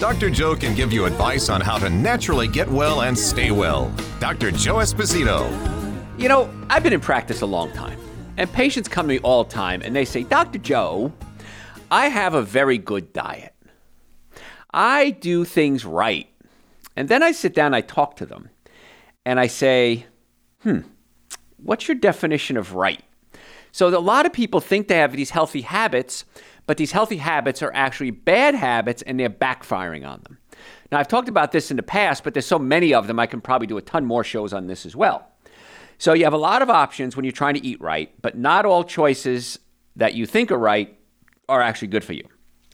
Dr. Joe can give you advice on how to naturally get well and stay well. Dr. Joe Esposito. You know, I've been in practice a long time, and patients come to me all the time and they say, Dr. Joe, I have a very good diet. I do things right. And then I sit down I talk to them and I say, hmm, what's your definition of right? So a lot of people think they have these healthy habits, but these healthy habits are actually bad habits and they're backfiring on them. Now, I've talked about this in the past, but there's so many of them, I can probably do a ton more shows on this as well. So, you have a lot of options when you're trying to eat right, but not all choices that you think are right are actually good for you.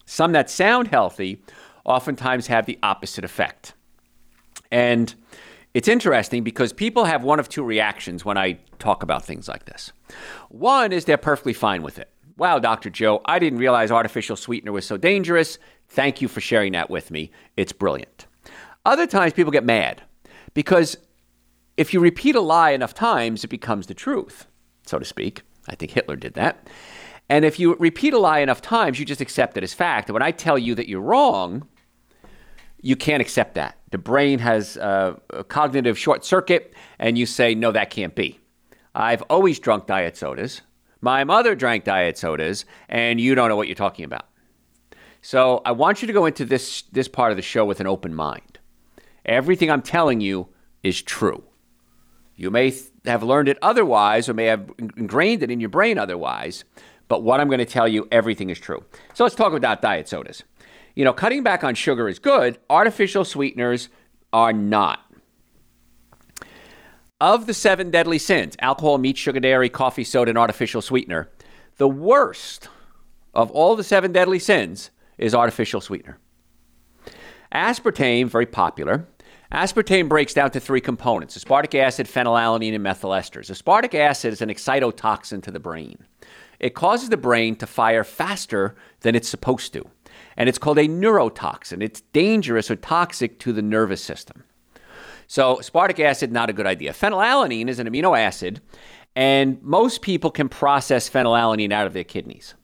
Some that sound healthy oftentimes have the opposite effect. And it's interesting because people have one of two reactions when I talk about things like this. One is they're perfectly fine with it. Wow, Dr. Joe, I didn't realize artificial sweetener was so dangerous. Thank you for sharing that with me. It's brilliant. Other times people get mad because if you repeat a lie enough times, it becomes the truth, so to speak. I think Hitler did that. And if you repeat a lie enough times, you just accept it as fact. And when I tell you that you're wrong, you can't accept that. The brain has a, a cognitive short circuit, and you say, no, that can't be. I've always drunk diet sodas. My mother drank diet sodas, and you don't know what you're talking about. So I want you to go into this, this part of the show with an open mind. Everything I'm telling you is true. You may th- have learned it otherwise or may have ingrained it in your brain otherwise, but what I'm going to tell you, everything is true. So let's talk about diet sodas. You know, cutting back on sugar is good, artificial sweeteners are not. Of the seven deadly sins alcohol, meat, sugar, dairy, coffee, soda, and artificial sweetener the worst of all the seven deadly sins is artificial sweetener. Aspartame, very popular. Aspartame breaks down to three components aspartic acid, phenylalanine, and methyl esters. Aspartic acid is an excitotoxin to the brain. It causes the brain to fire faster than it's supposed to. And it's called a neurotoxin. It's dangerous or toxic to the nervous system. So, aspartic acid, not a good idea. Phenylalanine is an amino acid, and most people can process phenylalanine out of their kidneys.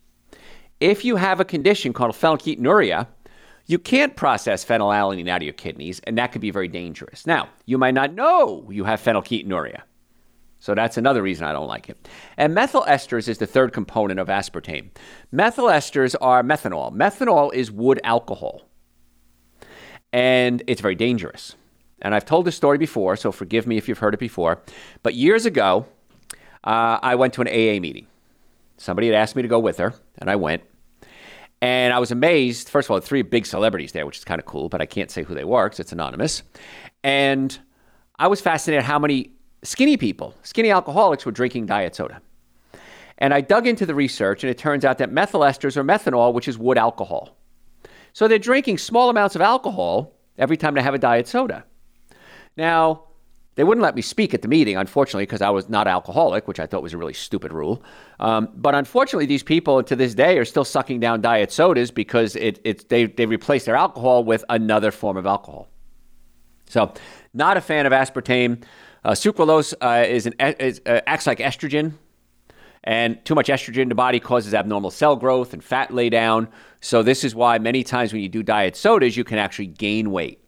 If you have a condition called phenylketonuria, you can't process phenylalanine out of your kidneys, and that could be very dangerous. Now, you might not know you have phenylketonuria. So that's another reason I don't like it. And methyl esters is the third component of aspartame. Methyl esters are methanol. Methanol is wood alcohol, and it's very dangerous. And I've told this story before, so forgive me if you've heard it before. But years ago, uh, I went to an AA meeting. Somebody had asked me to go with her, and I went. And I was amazed. First of all, three big celebrities there, which is kind of cool, but I can't say who they were because it's anonymous. And I was fascinated how many skinny people, skinny alcoholics, were drinking diet soda. And I dug into the research, and it turns out that methyl esters are methanol, which is wood alcohol. So they're drinking small amounts of alcohol every time they have a diet soda. Now, they wouldn't let me speak at the meeting, unfortunately, because I was not alcoholic, which I thought was a really stupid rule. Um, but unfortunately, these people to this day are still sucking down diet sodas because it, it, they, they replace their alcohol with another form of alcohol. So, not a fan of aspartame. Uh, sucralose uh, is an, is, uh, acts like estrogen, and too much estrogen in the body causes abnormal cell growth and fat laydown. So, this is why many times when you do diet sodas, you can actually gain weight.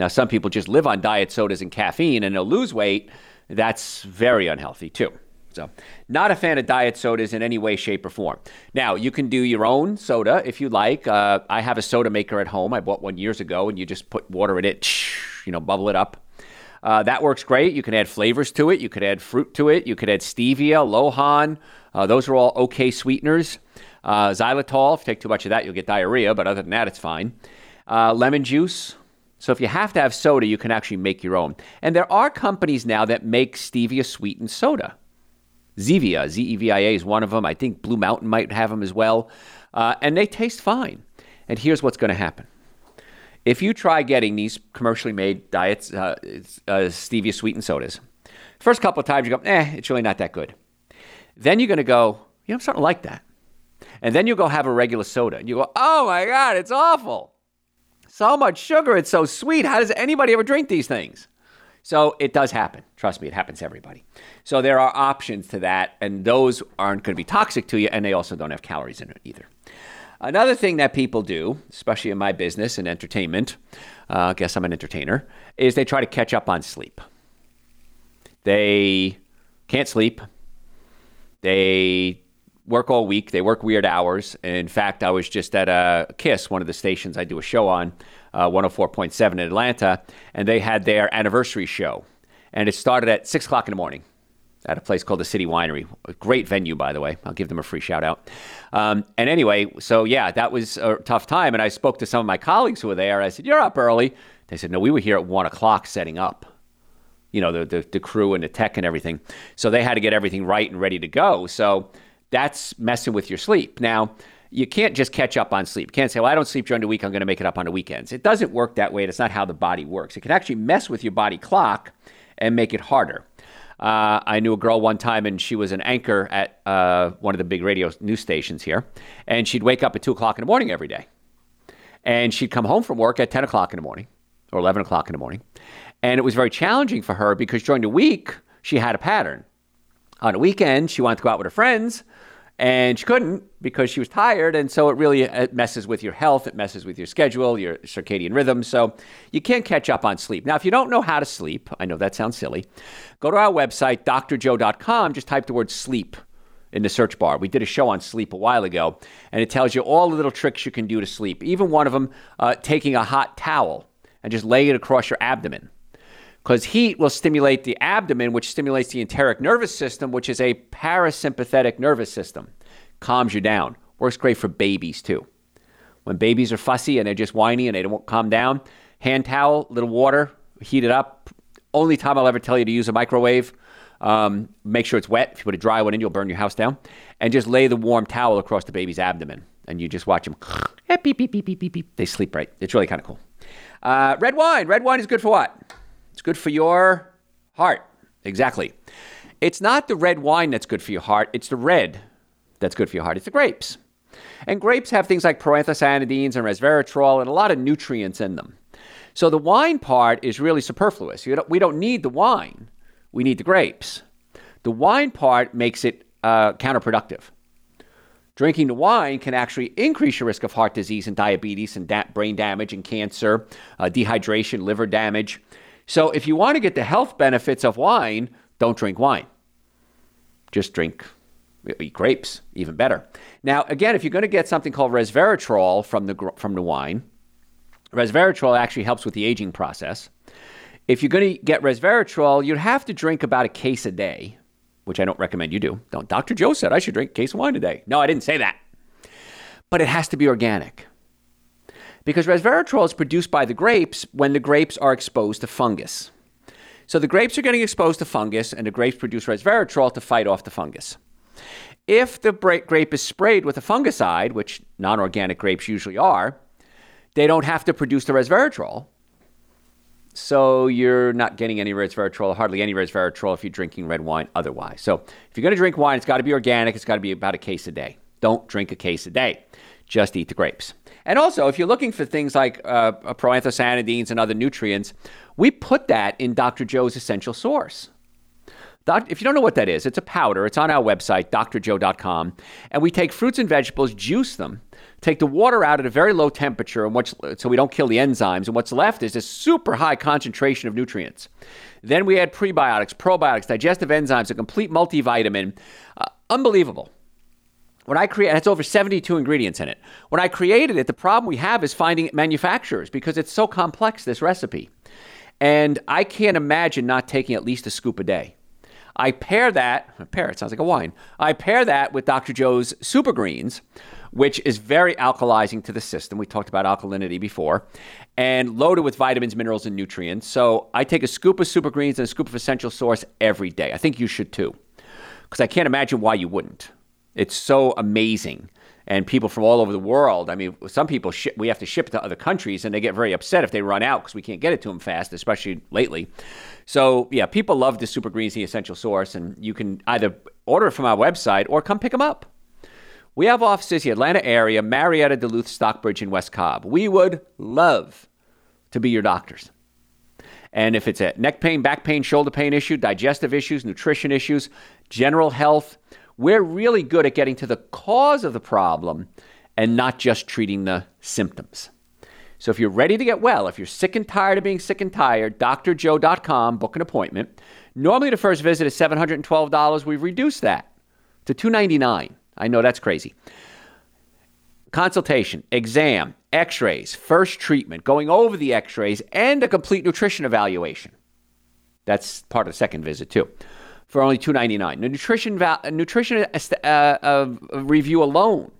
Now, some people just live on diet sodas and caffeine and they'll lose weight. That's very unhealthy too. So, not a fan of diet sodas in any way, shape, or form. Now, you can do your own soda if you like. Uh, I have a soda maker at home. I bought one years ago, and you just put water in it, you know, bubble it up. Uh, that works great. You can add flavors to it. You could add fruit to it. You could add stevia, lohan. Uh, those are all okay sweeteners. Uh, xylitol. If you take too much of that, you'll get diarrhea, but other than that, it's fine. Uh, lemon juice. So if you have to have soda, you can actually make your own. And there are companies now that make stevia sweetened soda. Zevia, Z E V I A, is one of them. I think Blue Mountain might have them as well. Uh, and they taste fine. And here's what's going to happen If you try getting these commercially made diets, uh, uh, stevia sweetened sodas, first couple of times you go, eh, it's really not that good. Then you're going to go, you know, I'm starting to like that. And then you go have a regular soda and you go, oh my God, it's awful. So much sugar, it's so sweet. How does anybody ever drink these things? So it does happen. Trust me, it happens to everybody. So there are options to that, and those aren't going to be toxic to you, and they also don't have calories in it either. Another thing that people do, especially in my business and entertainment, uh, I guess I'm an entertainer, is they try to catch up on sleep. They can't sleep. They work all week. They work weird hours. In fact, I was just at a KISS, one of the stations I do a show on, uh, 104.7 in Atlanta, and they had their anniversary show. And it started at 6 o'clock in the morning at a place called the City Winery. A great venue, by the way. I'll give them a free shout out. Um, and anyway, so yeah, that was a tough time. And I spoke to some of my colleagues who were there. I said, You're up early. They said, No, we were here at 1 o'clock setting up. You know, the, the, the crew and the tech and everything. So they had to get everything right and ready to go. So that's messing with your sleep. Now, you can't just catch up on sleep. You can't say, well, I don't sleep during the week, I'm going to make it up on the weekends. It doesn't work that way. That's not how the body works. It can actually mess with your body clock and make it harder. Uh, I knew a girl one time, and she was an anchor at uh, one of the big radio news stations here, and she'd wake up at 2 o'clock in the morning every day. And she'd come home from work at 10 o'clock in the morning or 11 o'clock in the morning. And it was very challenging for her because during the week, she had a pattern. On the weekend, she wanted to go out with her friends, and she couldn't because she was tired and so it really it messes with your health it messes with your schedule your circadian rhythm so you can't catch up on sleep. Now if you don't know how to sleep i know that sounds silly go to our website drjoe.com just type the word sleep in the search bar. We did a show on sleep a while ago and it tells you all the little tricks you can do to sleep even one of them uh, taking a hot towel and just laying it across your abdomen because heat will stimulate the abdomen, which stimulates the enteric nervous system, which is a parasympathetic nervous system. Calms you down. Works great for babies too. When babies are fussy and they're just whiny and they don't calm down, hand towel, little water, heat it up. Only time I'll ever tell you to use a microwave. Um, make sure it's wet. If you put a dry one in, you'll burn your house down. And just lay the warm towel across the baby's abdomen. And you just watch them. beep, beep, beep, beep, beep, beep. They sleep right. It's really kind of cool. Uh, red wine. Red wine is good for what? It's good for your heart. Exactly. It's not the red wine that's good for your heart, it's the red that's good for your heart. It's the grapes. And grapes have things like proanthocyanidins and resveratrol and a lot of nutrients in them. So the wine part is really superfluous. Don't, we don't need the wine, we need the grapes. The wine part makes it uh, counterproductive. Drinking the wine can actually increase your risk of heart disease and diabetes and da- brain damage and cancer, uh, dehydration, liver damage. So if you want to get the health benefits of wine, don't drink wine. Just drink uh, eat grapes, even better. Now, again, if you're going to get something called resveratrol from the from the wine, resveratrol actually helps with the aging process. If you're going to get resveratrol, you'd have to drink about a case a day, which I don't recommend you do. Don't. Dr. Joe said I should drink a case of wine a day. No, I didn't say that. But it has to be organic because resveratrol is produced by the grapes when the grapes are exposed to fungus. So the grapes are getting exposed to fungus, and the grapes produce resveratrol to fight off the fungus. If the grape is sprayed with a fungicide, which non organic grapes usually are, they don't have to produce the resveratrol. So you're not getting any resveratrol, hardly any resveratrol if you're drinking red wine otherwise. So if you're going to drink wine, it's got to be organic. It's got to be about a case a day. Don't drink a case a day. Just eat the grapes. And also, if you're looking for things like uh, proanthocyanidins and other nutrients, we put that in Dr. Joe's Essential Source. Doc, if you don't know what that is, it's a powder. It's on our website, drjoe.com. And we take fruits and vegetables, juice them, take the water out at a very low temperature, and so we don't kill the enzymes. And what's left is this super high concentration of nutrients. Then we add prebiotics, probiotics, digestive enzymes, a complete multivitamin. Uh, unbelievable. When I create, it's over 72 ingredients in it. When I created it, the problem we have is finding manufacturers because it's so complex, this recipe. And I can't imagine not taking at least a scoop a day. I pair that, pair, it sounds like a wine. I pair that with Dr. Joe's Super Greens, which is very alkalizing to the system. We talked about alkalinity before, and loaded with vitamins, minerals, and nutrients. So I take a scoop of Super Greens and a scoop of Essential Source every day. I think you should too, because I can't imagine why you wouldn't. It's so amazing. and people from all over the world. I mean, some people ship, we have to ship to other countries, and they get very upset if they run out because we can't get it to them fast, especially lately. So yeah, people love the Super Greens, the essential source, and you can either order it from our website or come pick them up. We have offices in the Atlanta area, Marietta, Duluth, Stockbridge, and West Cobb. We would love to be your doctors. And if it's a neck pain, back pain, shoulder pain issue, digestive issues, nutrition issues, general health, we're really good at getting to the cause of the problem and not just treating the symptoms. So if you're ready to get well, if you're sick and tired of being sick and tired, drjoe.com, book an appointment. Normally the first visit is $712. We've reduced that to 299. I know that's crazy. Consultation, exam, x rays, first treatment, going over the x rays, and a complete nutrition evaluation. That's part of the second visit, too, for only 299. The nutrition, val- nutrition uh, uh, review alone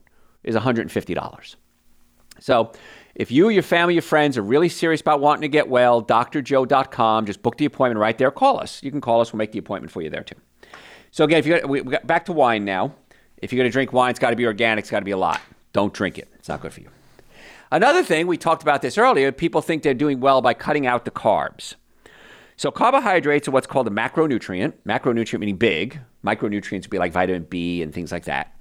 is $150. So, if you, your family, your friends are really serious about wanting to get well, drjoe.com, just book the appointment right there. Call us. You can call us. We'll make the appointment for you there too. So again, if you we, we got back to wine now. If you're going to drink wine, it's got to be organic. It's got to be a lot. Don't drink it. It's not good for you. Another thing, we talked about this earlier, people think they're doing well by cutting out the carbs. So carbohydrates are what's called a macronutrient. Macronutrient meaning big. Micronutrients would be like vitamin B and things like that.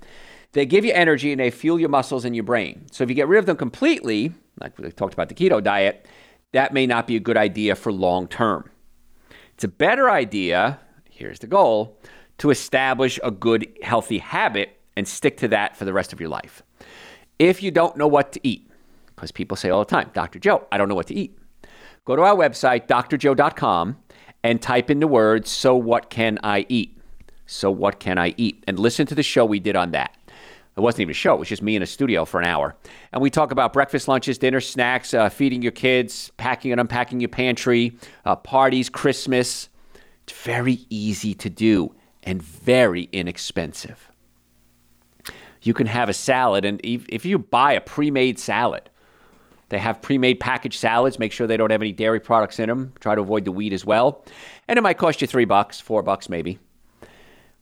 They give you energy and they fuel your muscles and your brain. So if you get rid of them completely, like we talked about the keto diet, that may not be a good idea for long term. It's a better idea, here's the goal, to establish a good, healthy habit and stick to that for the rest of your life. If you don't know what to eat, because people say all the time, Dr. Joe, I don't know what to eat. Go to our website, drjoe.com, and type in the words, So what can I eat? So what can I eat? And listen to the show we did on that. It wasn't even a show, it was just me in a studio for an hour. And we talk about breakfast, lunches, dinner, snacks, uh, feeding your kids, packing and unpacking your pantry, uh, parties, Christmas. It's very easy to do and very inexpensive. You can have a salad, and if you buy a pre made salad, they have pre made packaged salads. Make sure they don't have any dairy products in them. Try to avoid the wheat as well. And it might cost you three bucks, four bucks maybe.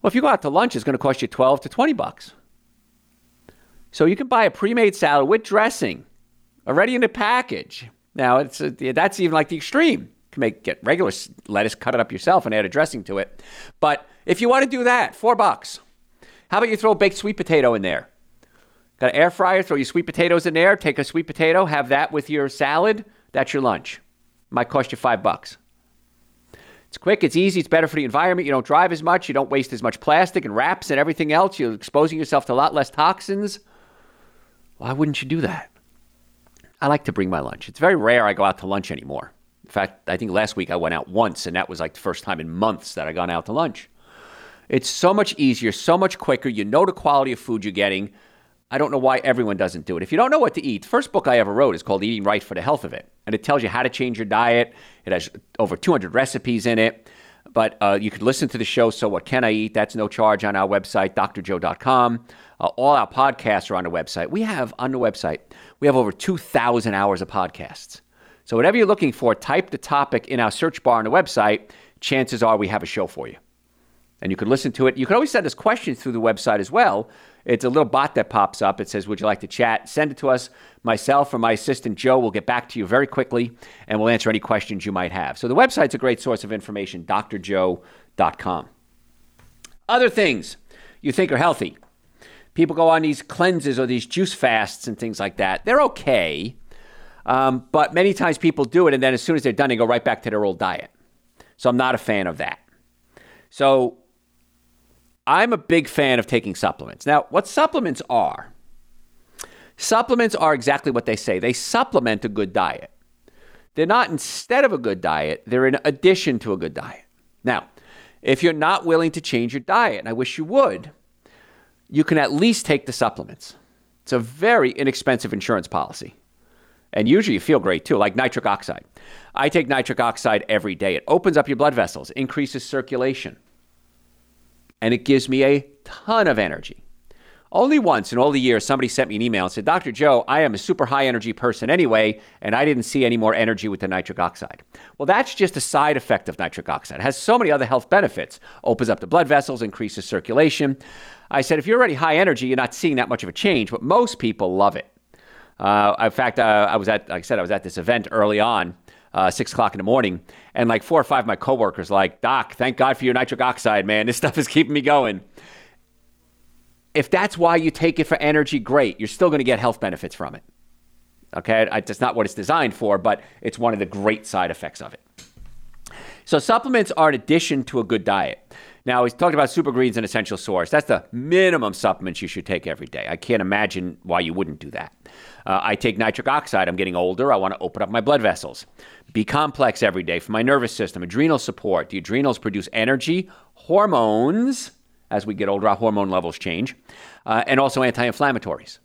Well, if you go out to lunch, it's going to cost you 12 to 20 bucks. So you can buy a pre-made salad with dressing already in the package. Now it's a, that's even like the extreme. You can make get regular lettuce, cut it up yourself, and add a dressing to it. But if you want to do that, four bucks. How about you throw a baked sweet potato in there? Got an air fryer? Throw your sweet potatoes in there. Take a sweet potato, have that with your salad. That's your lunch. Might cost you five bucks. It's quick, it's easy, it's better for the environment. You don't drive as much, you don't waste as much plastic and wraps and everything else. You're exposing yourself to a lot less toxins. Why wouldn't you do that? I like to bring my lunch. It's very rare I go out to lunch anymore. In fact, I think last week I went out once, and that was like the first time in months that I gone out to lunch. It's so much easier, so much quicker. You know the quality of food you're getting. I don't know why everyone doesn't do it. If you don't know what to eat, the first book I ever wrote is called Eating Right for the Health of It. And it tells you how to change your diet. It has over 200 recipes in it. But uh, you could listen to the show, So What Can I Eat? That's no charge on our website, drjoe.com. Uh, all our podcasts are on the website. We have on the website, we have over 2,000 hours of podcasts. So whatever you're looking for, type the topic in our search bar on the website. Chances are we have a show for you. And you can listen to it. You can always send us questions through the website as well. It's a little bot that pops up. It says, Would you like to chat? Send it to us. Myself or my assistant Joe will get back to you very quickly and we'll answer any questions you might have. So the website's a great source of information, drjoe.com. Other things you think are healthy people go on these cleanses or these juice fasts and things like that. They're okay. Um, but many times people do it, and then as soon as they're done, they go right back to their old diet. So I'm not a fan of that. So I'm a big fan of taking supplements. Now, what supplements are? Supplements are exactly what they say. They supplement a good diet. They're not instead of a good diet, they're in addition to a good diet. Now, if you're not willing to change your diet, and I wish you would, you can at least take the supplements. It's a very inexpensive insurance policy. And usually you feel great too, like nitric oxide. I take nitric oxide every day. It opens up your blood vessels, increases circulation, and it gives me a ton of energy. Only once in all the years, somebody sent me an email and said, Dr. Joe, I am a super high energy person anyway, and I didn't see any more energy with the nitric oxide. Well, that's just a side effect of nitric oxide. It has so many other health benefits. Opens up the blood vessels, increases circulation. I said, if you're already high energy, you're not seeing that much of a change, but most people love it. Uh, in fact, uh, I was at, like I said, I was at this event early on, uh, six o'clock in the morning, and like four or five of my coworkers, like, Doc, thank God for your nitric oxide, man. This stuff is keeping me going if that's why you take it for energy, great. You're still going to get health benefits from it. Okay, that's not what it's designed for, but it's one of the great side effects of it. So, supplements are an addition to a good diet. Now, we talked about super greens and essential source. That's the minimum supplements you should take every day. I can't imagine why you wouldn't do that. Uh, I take nitric oxide. I'm getting older. I want to open up my blood vessels. B complex every day for my nervous system, adrenal support. The adrenals produce energy, hormones, as we get older, our hormone levels change, uh, and also anti inflammatories.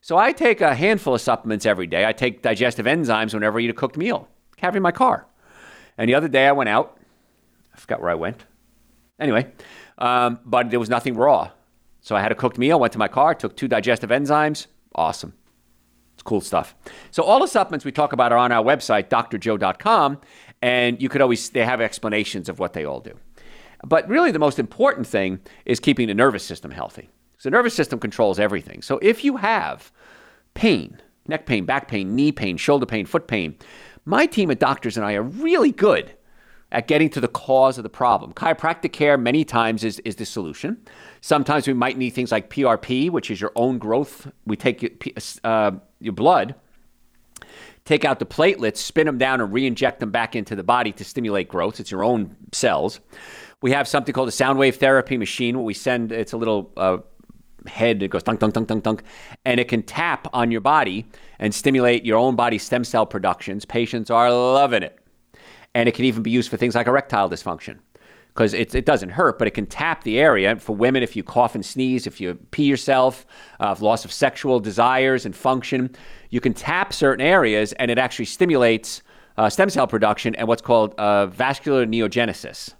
So I take a handful of supplements every day. I take digestive enzymes whenever I eat a cooked meal, in my car. And the other day I went out. I forgot where I went. Anyway, um, but there was nothing raw. So I had a cooked meal, went to my car, took two digestive enzymes. Awesome. It's cool stuff. So all the supplements we talk about are on our website, drjoe.com, and you could always, they have explanations of what they all do. But really, the most important thing is keeping the nervous system healthy. So, the nervous system controls everything. So, if you have pain, neck pain, back pain, knee pain, shoulder pain, foot pain, my team of doctors and I are really good at getting to the cause of the problem. Chiropractic care, many times, is, is the solution. Sometimes we might need things like PRP, which is your own growth. We take uh, your blood, take out the platelets, spin them down, and re inject them back into the body to stimulate growth. It's your own cells. We have something called a sound wave therapy machine where we send, it's a little uh, head, it goes dunk, dunk, dunk, dunk, dunk, and it can tap on your body and stimulate your own body stem cell productions. Patients are loving it. And it can even be used for things like erectile dysfunction because it, it doesn't hurt, but it can tap the area. For women, if you cough and sneeze, if you pee yourself, uh, loss of sexual desires and function, you can tap certain areas and it actually stimulates uh, stem cell production and what's called uh, vascular neogenesis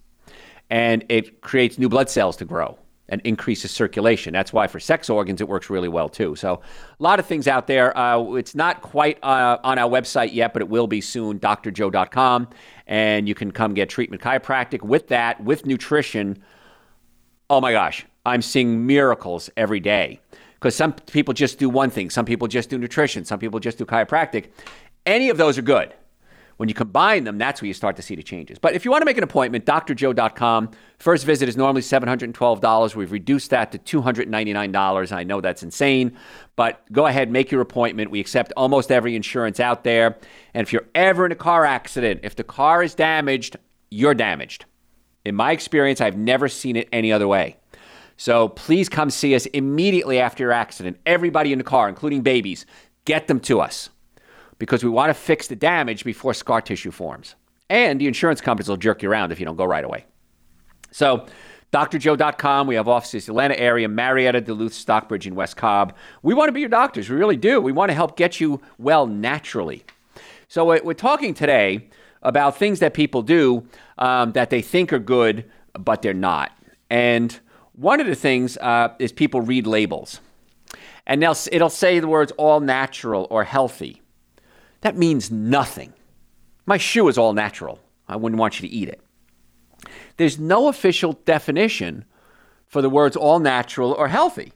and it creates new blood cells to grow and increases circulation. That's why for sex organs it works really well too. So a lot of things out there. Uh, it's not quite uh, on our website yet, but it will be soon. DrJoe.com, and you can come get treatment chiropractic with that with nutrition. Oh my gosh, I'm seeing miracles every day because some people just do one thing. Some people just do nutrition. Some people just do chiropractic. Any of those are good. When you combine them, that's where you start to see the changes. But if you want to make an appointment, drjoe.com. First visit is normally $712. We've reduced that to $299. I know that's insane, but go ahead, make your appointment. We accept almost every insurance out there. And if you're ever in a car accident, if the car is damaged, you're damaged. In my experience, I've never seen it any other way. So please come see us immediately after your accident. Everybody in the car, including babies, get them to us because we want to fix the damage before scar tissue forms. And the insurance companies will jerk you around if you don't go right away. So, drjoe.com. We have offices in Atlanta area, Marietta, Duluth, Stockbridge, and West Cobb. We want to be your doctors. We really do. We want to help get you well naturally. So, we're talking today about things that people do um, that they think are good, but they're not. And one of the things uh, is people read labels. And it'll say the words all natural or healthy. That means nothing. My shoe is all natural. I wouldn't want you to eat it. There's no official definition for the words all natural or healthy.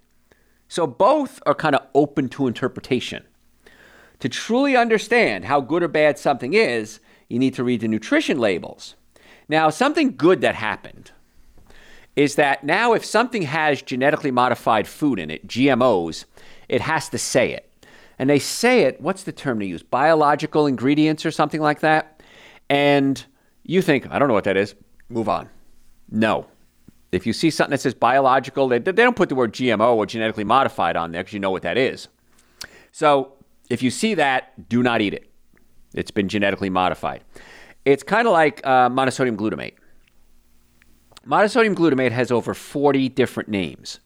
So both are kind of open to interpretation. To truly understand how good or bad something is, you need to read the nutrition labels. Now, something good that happened is that now if something has genetically modified food in it, GMOs, it has to say it and they say it, what's the term they use? Biological ingredients or something like that. And you think, I don't know what that is. Move on. No. If you see something that says biological, they, they don't put the word GMO or genetically modified on there because you know what that is. So if you see that, do not eat it. It's been genetically modified. It's kind of like uh, monosodium glutamate. Monosodium glutamate has over 40 different names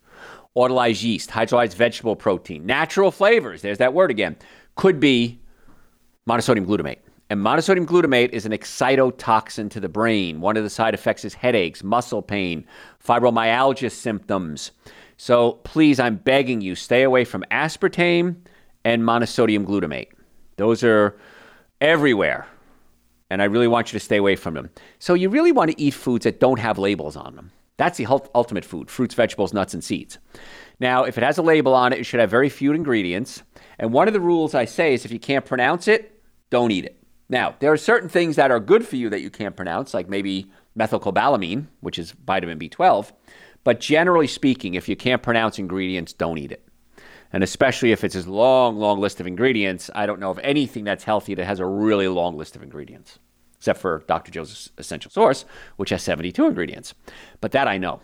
autolyzed yeast, hydrolyzed vegetable protein, natural flavors, there's that word again, could be monosodium glutamate. And monosodium glutamate is an excitotoxin to the brain. One of the side effects is headaches, muscle pain, fibromyalgia symptoms. So please, I'm begging you, stay away from aspartame and monosodium glutamate. Those are everywhere. And I really want you to stay away from them. So you really want to eat foods that don't have labels on them. That's the ultimate food fruits, vegetables, nuts, and seeds. Now, if it has a label on it, it should have very few ingredients. And one of the rules I say is if you can't pronounce it, don't eat it. Now, there are certain things that are good for you that you can't pronounce, like maybe methylcobalamin, which is vitamin B12. But generally speaking, if you can't pronounce ingredients, don't eat it. And especially if it's a long, long list of ingredients, I don't know of anything that's healthy that has a really long list of ingredients, except for Dr. Joe's Essential Source, which has 72 ingredients. But that I know.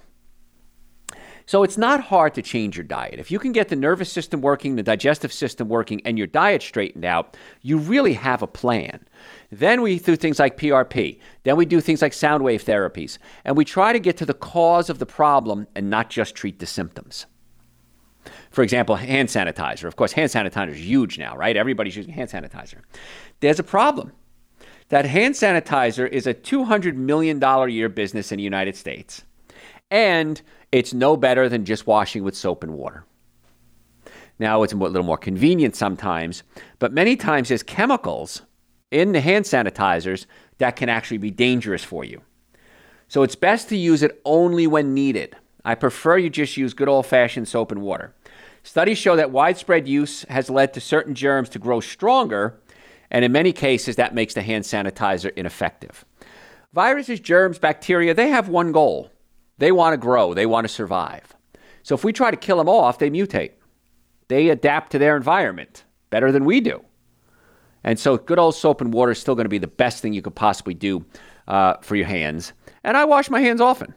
So it's not hard to change your diet. If you can get the nervous system working, the digestive system working, and your diet straightened out, you really have a plan. Then we do things like PRP. Then we do things like sound wave therapies. And we try to get to the cause of the problem and not just treat the symptoms. For example, hand sanitizer. Of course, hand sanitizer is huge now, right? Everybody's using hand sanitizer. There's a problem. That hand sanitizer is a $200 million a year business in the United States. And it's no better than just washing with soap and water. Now, it's a little more convenient sometimes, but many times there's chemicals in the hand sanitizers that can actually be dangerous for you. So it's best to use it only when needed. I prefer you just use good old fashioned soap and water. Studies show that widespread use has led to certain germs to grow stronger, and in many cases, that makes the hand sanitizer ineffective. Viruses, germs, bacteria, they have one goal they want to grow, they want to survive. So if we try to kill them off, they mutate. They adapt to their environment better than we do. And so good old soap and water is still going to be the best thing you could possibly do uh, for your hands. And I wash my hands often.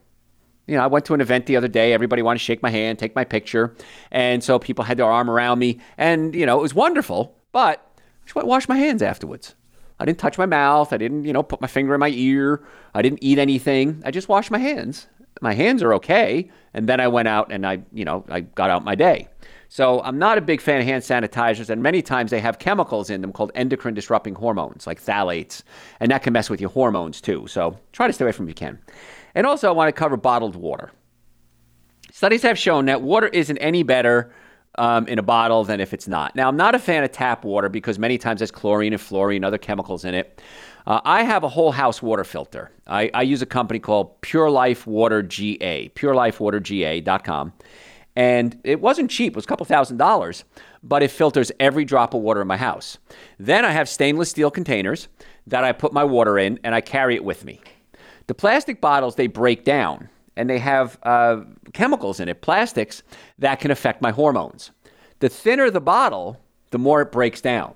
You know, I went to an event the other day. Everybody wanted to shake my hand, take my picture. And so people had their arm around me. And, you know, it was wonderful. But just went wash my hands afterwards. I didn't touch my mouth. I didn't, you know, put my finger in my ear. I didn't eat anything. I just washed my hands my hands are okay. And then I went out and I, you know, I got out my day. So I'm not a big fan of hand sanitizers, and many times they have chemicals in them called endocrine disrupting hormones, like phthalates, and that can mess with your hormones too. So try to stay away from if you can. And also, I want to cover bottled water. Studies have shown that water isn't any better um, in a bottle than if it's not. Now, I'm not a fan of tap water because many times there's chlorine and fluorine, other chemicals in it. Uh, I have a whole house water filter. I, I, use a company called Pure Life Water GA, purelifewaterga.com. And it wasn't cheap, it was a couple thousand dollars, but it filters every drop of water in my house. Then I have stainless steel containers that I put my water in and I carry it with me. The plastic bottles, they break down and they have uh, chemicals in it, plastics that can affect my hormones. The thinner the bottle, the more it breaks down.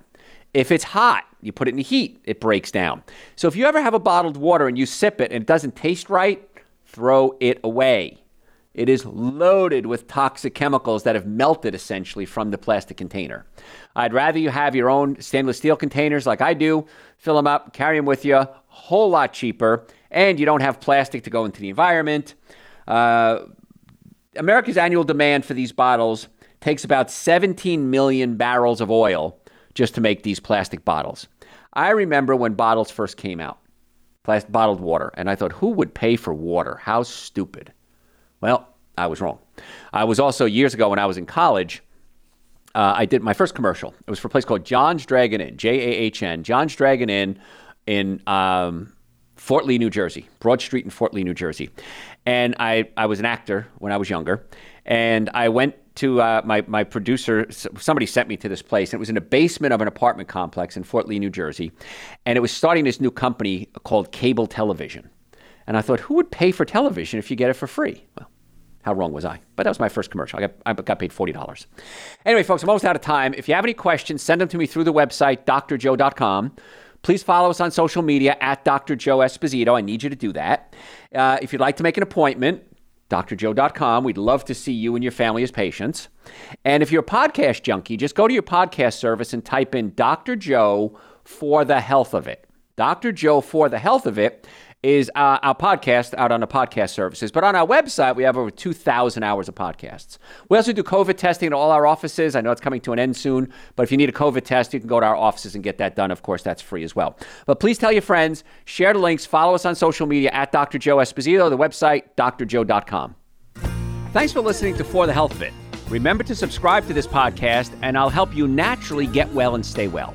If it's hot, you put it in the heat, it breaks down. So if you ever have a bottled water and you sip it and it doesn't taste right, throw it away. It is loaded with toxic chemicals that have melted essentially from the plastic container. I'd rather you have your own stainless steel containers like I do, fill them up, carry them with you, whole lot cheaper, and you don't have plastic to go into the environment. Uh, America's annual demand for these bottles takes about 17 million barrels of oil just to make these plastic bottles. I remember when bottles first came out, plastic, bottled water, and I thought, who would pay for water? How stupid. Well, I was wrong. I was also, years ago when I was in college, uh, I did my first commercial. It was for a place called Jahn's Dragon Inn, J A H N, Jahn's Dragon Inn in um, Fort Lee, New Jersey, Broad Street in Fort Lee, New Jersey. And I, I was an actor when I was younger. And I went to uh, my, my producer, somebody sent me to this place. And it was in the basement of an apartment complex in Fort Lee, New Jersey. And it was starting this new company called Cable Television. And I thought, who would pay for television if you get it for free? Well, how wrong was I? But that was my first commercial. I got, I got paid $40. Anyway, folks, I'm almost out of time. If you have any questions, send them to me through the website, drjoe.com. Please follow us on social media at Dr. Joe Esposito. I need you to do that. Uh, if you'd like to make an appointment, drjoe.com. We'd love to see you and your family as patients. And if you're a podcast junkie, just go to your podcast service and type in Dr. Joe for the health of it. Dr. Joe for the health of it is uh, our podcast out on the podcast services. But on our website, we have over 2,000 hours of podcasts. We also do COVID testing at all our offices. I know it's coming to an end soon, but if you need a COVID test, you can go to our offices and get that done. Of course, that's free as well. But please tell your friends, share the links, follow us on social media at Dr. Joe Esposito, the website, drjoe.com. Thanks for listening to For the Health of It. Remember to subscribe to this podcast, and I'll help you naturally get well and stay well.